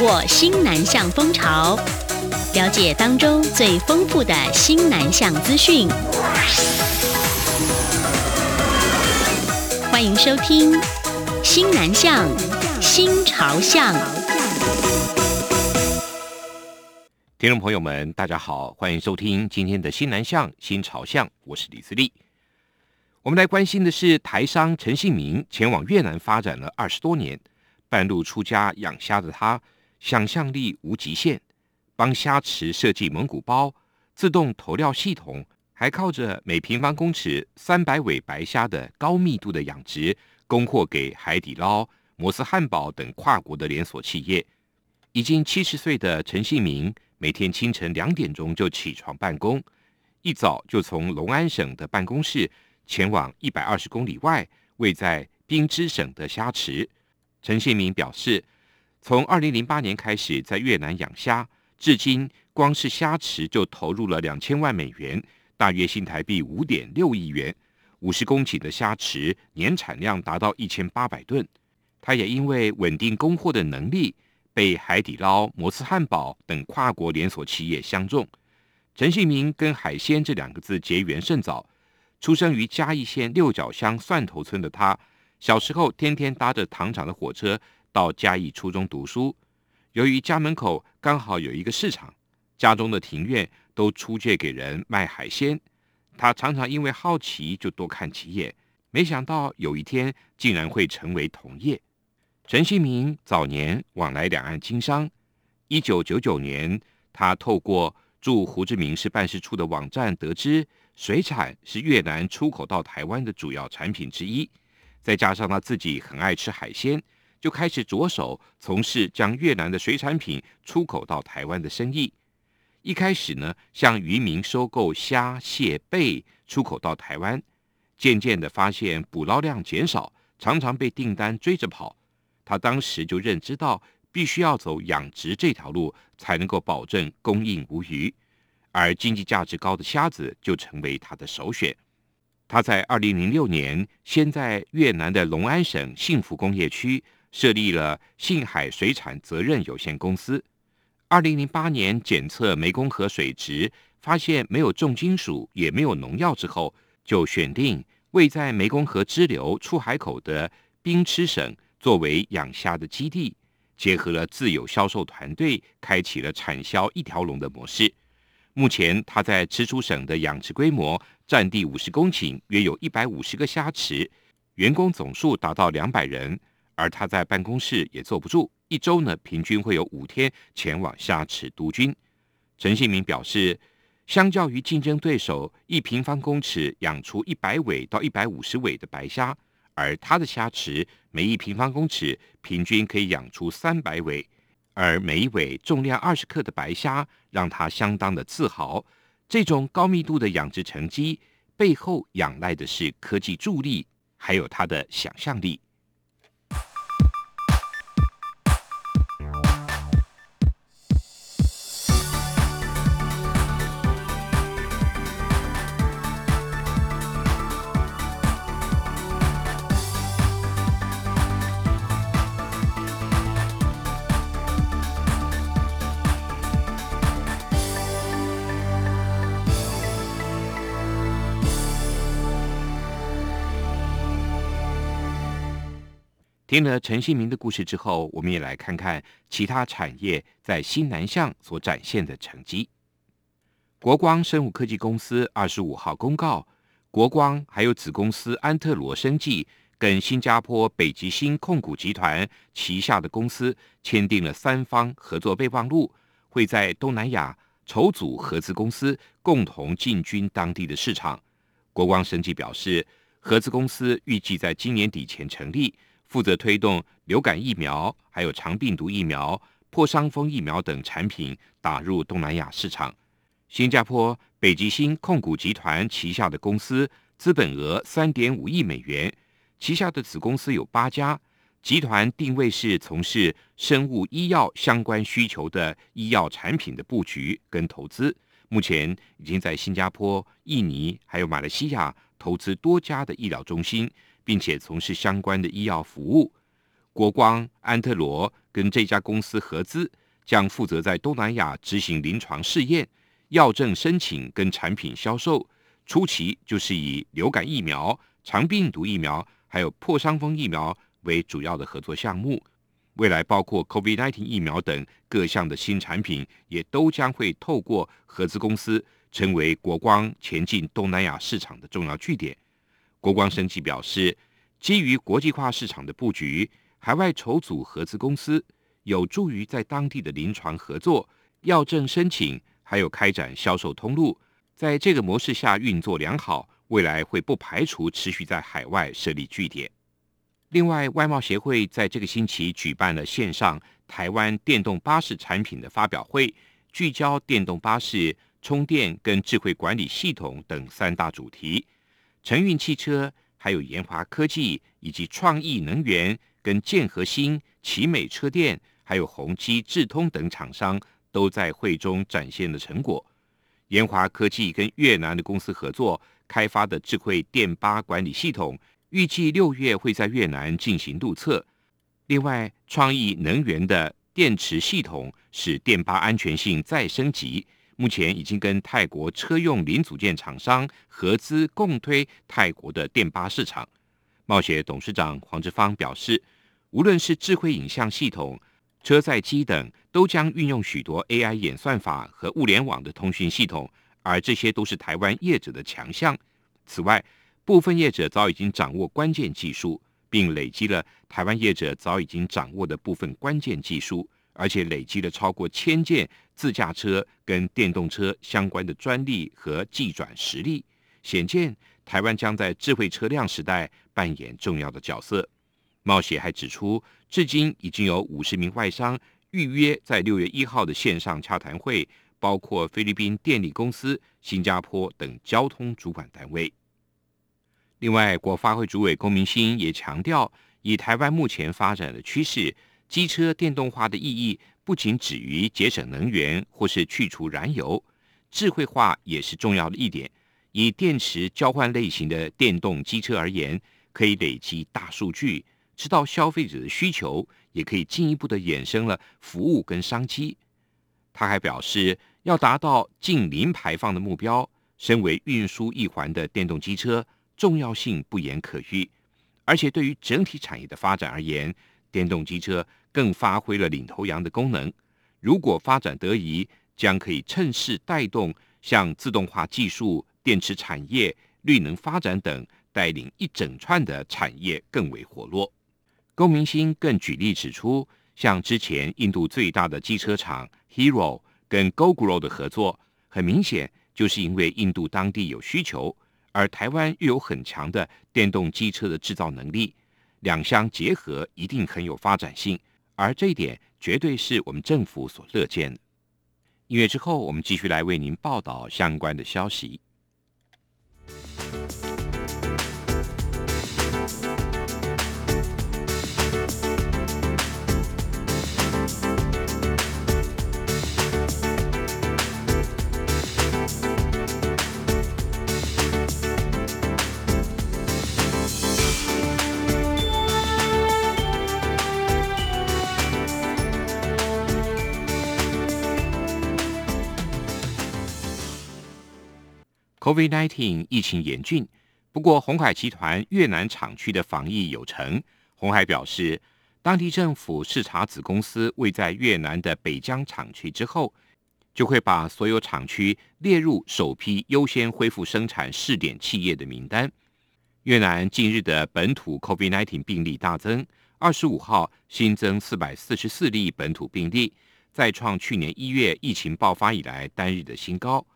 握新南向风潮，了解当中最丰富的新南向资讯。欢迎收听《新南向新潮向》。听众朋友们，大家好，欢迎收听今天的《新南向新潮向》，我是李思立。我们来关心的是台商陈姓名前往越南发展了二十多年，半路出家养虾的他，想象力无极限，帮虾池设计蒙古包、自动投料系统。还靠着每平方公尺三百尾白虾的高密度的养殖，供货给海底捞、摩斯汉堡等跨国的连锁企业。已经七十岁的陈姓明，每天清晨两点钟就起床办公，一早就从隆安省的办公室前往一百二十公里外位在宾支省的虾池。陈姓明表示，从二零零八年开始在越南养虾，至今光是虾池就投入了两千万美元。大约新台币五点六亿元，五十公顷的虾池年产量达到一千八百吨。他也因为稳定供货的能力，被海底捞、摩斯汉堡等跨国连锁企业相中。陈姓名跟海鲜这两个字结缘甚早，出生于嘉义县六角乡蒜头村的他，小时候天天搭着糖厂的火车到嘉义初中读书。由于家门口刚好有一个市场，家中的庭院。都出借给人卖海鲜，他常常因为好奇就多看几眼，没想到有一天竟然会成为同业。陈新明早年往来两岸经商，一九九九年，他透过驻胡志明市办事处的网站得知，水产是越南出口到台湾的主要产品之一，再加上他自己很爱吃海鲜，就开始着手从事将越南的水产品出口到台湾的生意。一开始呢，向渔民收购虾、蟹、贝，出口到台湾。渐渐的发现捕捞量减少，常常被订单追着跑。他当时就认知到，必须要走养殖这条路，才能够保证供应无虞。而经济价值高的虾子就成为他的首选。他在二零零六年，先在越南的隆安省幸福工业区设立了信海水产责任有限公司。二零零八年检测湄公河水质，发现没有重金属，也没有农药之后，就选定位在湄公河支流出海口的宾支省作为养虾的基地，结合了自有销售团队，开启了产销一条龙的模式。目前，他在支出省的养殖规模占地五十公顷，约有一百五十个虾池，员工总数达到两百人，而他在办公室也坐不住。一周呢，平均会有五天前往虾池督军。陈信明表示，相较于竞争对手一平方公尺养出一百尾到一百五十尾的白虾，而他的虾池每一平方公尺平均可以养出三百尾，而每一尾重量二十克的白虾，让他相当的自豪。这种高密度的养殖成绩背后仰赖的是科技助力，还有他的想象力。听了陈姓名的故事之后，我们也来看看其他产业在新南向所展现的成绩。国光生物科技公司二十五号公告，国光还有子公司安特罗生技跟新加坡北极星控股集团旗下的公司签订了三方合作备忘录，会在东南亚筹组合资公司，共同进军当地的市场。国光生技表示，合资公司预计在今年底前成立。负责推动流感疫苗、还有肠病毒疫苗、破伤风疫苗等产品打入东南亚市场。新加坡北极星控股集团旗下的公司资本额三点五亿美元，旗下的子公司有八家。集团定位是从事生物医药相关需求的医药产品的布局跟投资。目前已经在新加坡、印尼还有马来西亚投资多家的医疗中心。并且从事相关的医药服务。国光、安特罗跟这家公司合资，将负责在东南亚执行临床试验、药证申请跟产品销售。初期就是以流感疫苗、肠病毒疫苗还有破伤风疫苗为主要的合作项目。未来包括 COVID-19 疫苗等各项的新产品，也都将会透过合资公司，成为国光前进东南亚市场的重要据点。国光生技表示，基于国际化市场的布局，海外筹组合资公司，有助于在当地的临床合作、药证申请，还有开展销售通路。在这个模式下运作良好，未来会不排除持续在海外设立据点。另外，外贸协会在这个星期举办了线上台湾电动巴士产品的发表会，聚焦电动巴士、充电跟智慧管理系统等三大主题。承运汽车、还有研华科技以及创意能源跟建和兴、奇美车电，还有宏基智通等厂商都在会中展现了成果。研华科技跟越南的公司合作开发的智慧电巴管理系统。预计六月会在越南进行路测。另外，创意能源的电池系统使电巴安全性再升级。目前已经跟泰国车用零组件厂商合资共推泰国的电巴市场。贸协董事长黄志芳表示，无论是智慧影像系统、车载机等，都将运用许多 AI 演算法和物联网的通讯系统，而这些都是台湾业者的强项。此外，部分业者早已经掌握关键技术，并累积了台湾业者早已经掌握的部分关键技术，而且累积了超过千件自驾车跟电动车相关的专利和技转实力，显见台湾将在智慧车辆时代扮演重要的角色。贸协还指出，至今已经有五十名外商预约在六月一号的线上洽谈会，包括菲律宾电力公司、新加坡等交通主管单位。另外，国发会主委龚明鑫也强调，以台湾目前发展的趋势，机车电动化的意义不仅止于节省能源或是去除燃油，智慧化也是重要的一点。以电池交换类型的电动机车而言，可以累积大数据，知道消费者的需求，也可以进一步的衍生了服务跟商机。他还表示，要达到近零排放的目标，身为运输一环的电动机车。重要性不言可喻，而且对于整体产业的发展而言，电动机车更发挥了领头羊的功能。如果发展得宜，将可以趁势带动像自动化技术、电池产业、绿能发展等，带领一整串的产业更为活络。龚明鑫更举例指出，像之前印度最大的机车厂 Hero 跟 Gogoro 的合作，很明显就是因为印度当地有需求。而台湾又有很强的电动机车的制造能力，两相结合一定很有发展性，而这一点绝对是我们政府所乐见的。音乐之后，我们继续来为您报道相关的消息。COVID-19 疫情严峻，不过鸿海集团越南厂区的防疫有成。鸿海表示，当地政府视察子公司位在越南的北江厂区之后，就会把所有厂区列入首批优先恢复生产试点企业的名单。越南近日的本土 COVID-19 病例大增，二十五号新增四百四十四例本土病例，再创去年一月疫情爆发以来单日的新高。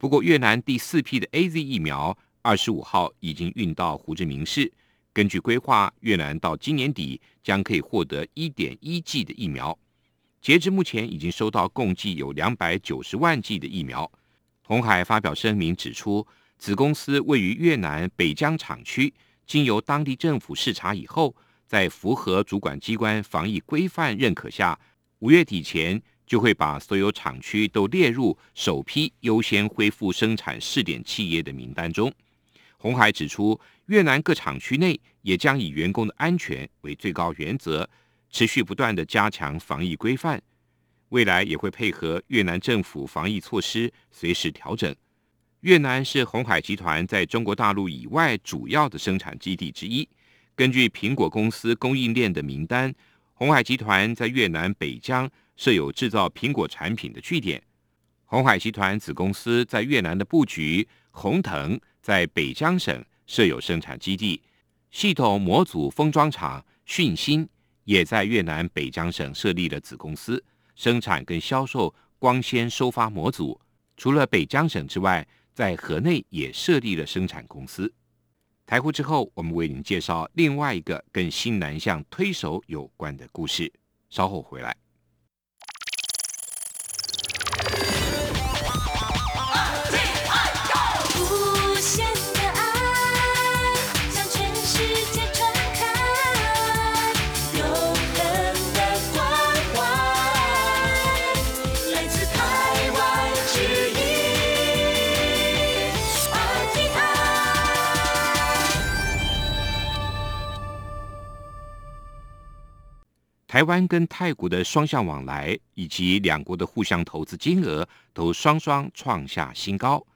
不过，越南第四批的 AZ 疫苗二十五号已经运到胡志明市。根据规划，越南到今年底将可以获得一点一剂的疫苗。截至目前，已经收到共计有两百九十万剂的疫苗。鸿海发表声明指出，子公司位于越南北江厂区，经由当地政府视察以后，在符合主管机关防疫规范认可下，五月底前。就会把所有厂区都列入首批优先恢复生产试点企业的名单中。鸿海指出，越南各厂区内也将以员工的安全为最高原则，持续不断地加强防疫规范。未来也会配合越南政府防疫措施，随时调整。越南是鸿海集团在中国大陆以外主要的生产基地之一。根据苹果公司供应链的名单，鸿海集团在越南北江设有制造苹果产品的据点。鸿海集团子公司在越南的布局，鸿腾在北江省设有生产基地，系统模组封装厂讯芯也在越南北江省设立了子公司，生产跟销售光纤收发模组。除了北江省之外，在河内也设立了生产公司。台湖之后，我们为您介绍另外一个跟新南向推手有关的故事。稍后回来。台湾跟泰国的双向往来，以及两国的互相投资金额，都双双创下新高。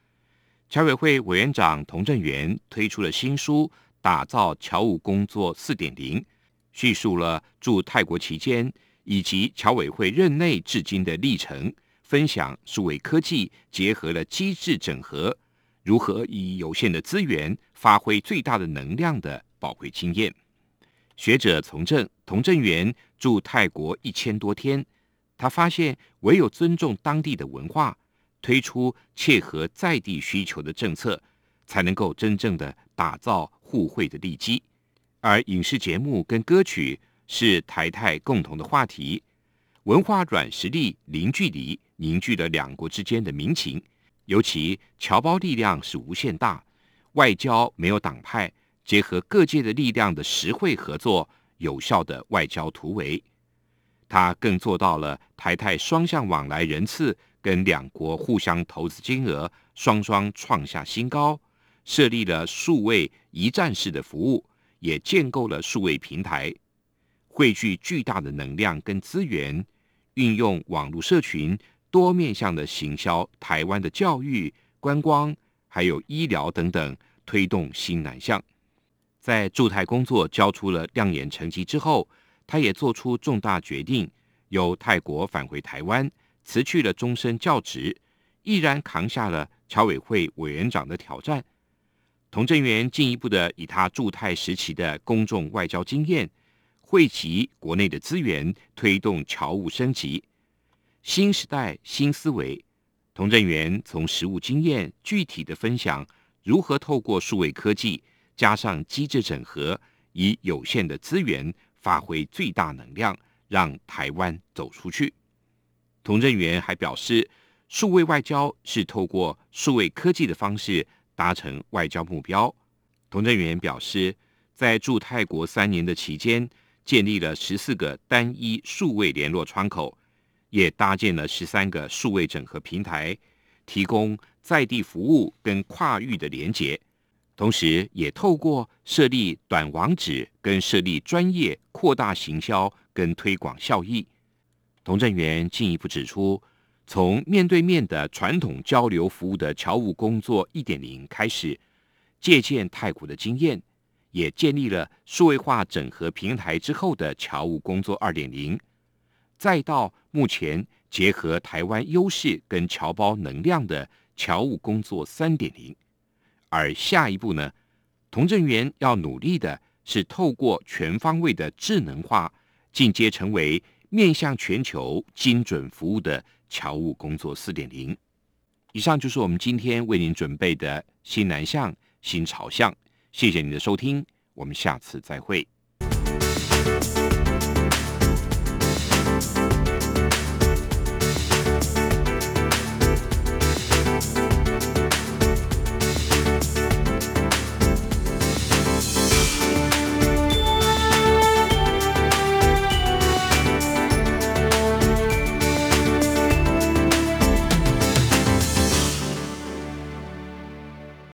侨委会委员长童振源推出了新书《打造侨务工作四点零》，叙述了驻泰国期间以及侨委会任内至今的历程，分享数位科技结合了机制整合，如何以有限的资源发挥最大的能量的宝贵经验。学者从政，童振源驻泰国一千多天，他发现唯有尊重当地的文化，推出切合在地需求的政策，才能够真正的打造互惠的利基。而影视节目跟歌曲是台泰共同的话题，文化软实力零距离凝聚了两国之间的民情。尤其侨胞力量是无限大，外交没有党派。结合各界的力量的实惠合作，有效的外交突围，他更做到了台泰双向往来人次跟两国互相投资金额双双创下新高，设立了数位一站式的服务，也建构了数位平台，汇聚巨大的能量跟资源，运用网络社群多面向的行销台湾的教育、观光还有医疗等等，推动新南向。在驻泰工作交出了亮眼成绩之后，他也做出重大决定，由泰国返回台湾，辞去了终身教职，毅然扛下了侨委会委员长的挑战。童振源进一步的以他驻泰时期的公众外交经验，汇集国内的资源，推动侨务升级。新时代新思维，童振源从实务经验具体的分享，如何透过数位科技。加上机制整合，以有限的资源发挥最大能量，让台湾走出去。童振源还表示，数位外交是透过数位科技的方式达成外交目标。童振源表示，在驻泰国三年的期间，建立了十四个单一数位联络窗口，也搭建了十三个数位整合平台，提供在地服务跟跨域的连结。同时，也透过设立短网址跟设立专业，扩大行销跟推广效益。童振源进一步指出，从面对面的传统交流服务的侨务工作一点零开始，借鉴泰国的经验，也建立了数位化整合平台之后的侨务工作二点零，再到目前结合台湾优势跟侨胞能量的侨务工作三点零。而下一步呢，童振源要努力的是透过全方位的智能化，进阶成为面向全球精准服务的侨务工作四点零。以上就是我们今天为您准备的新南向新朝向，谢谢您的收听，我们下次再会。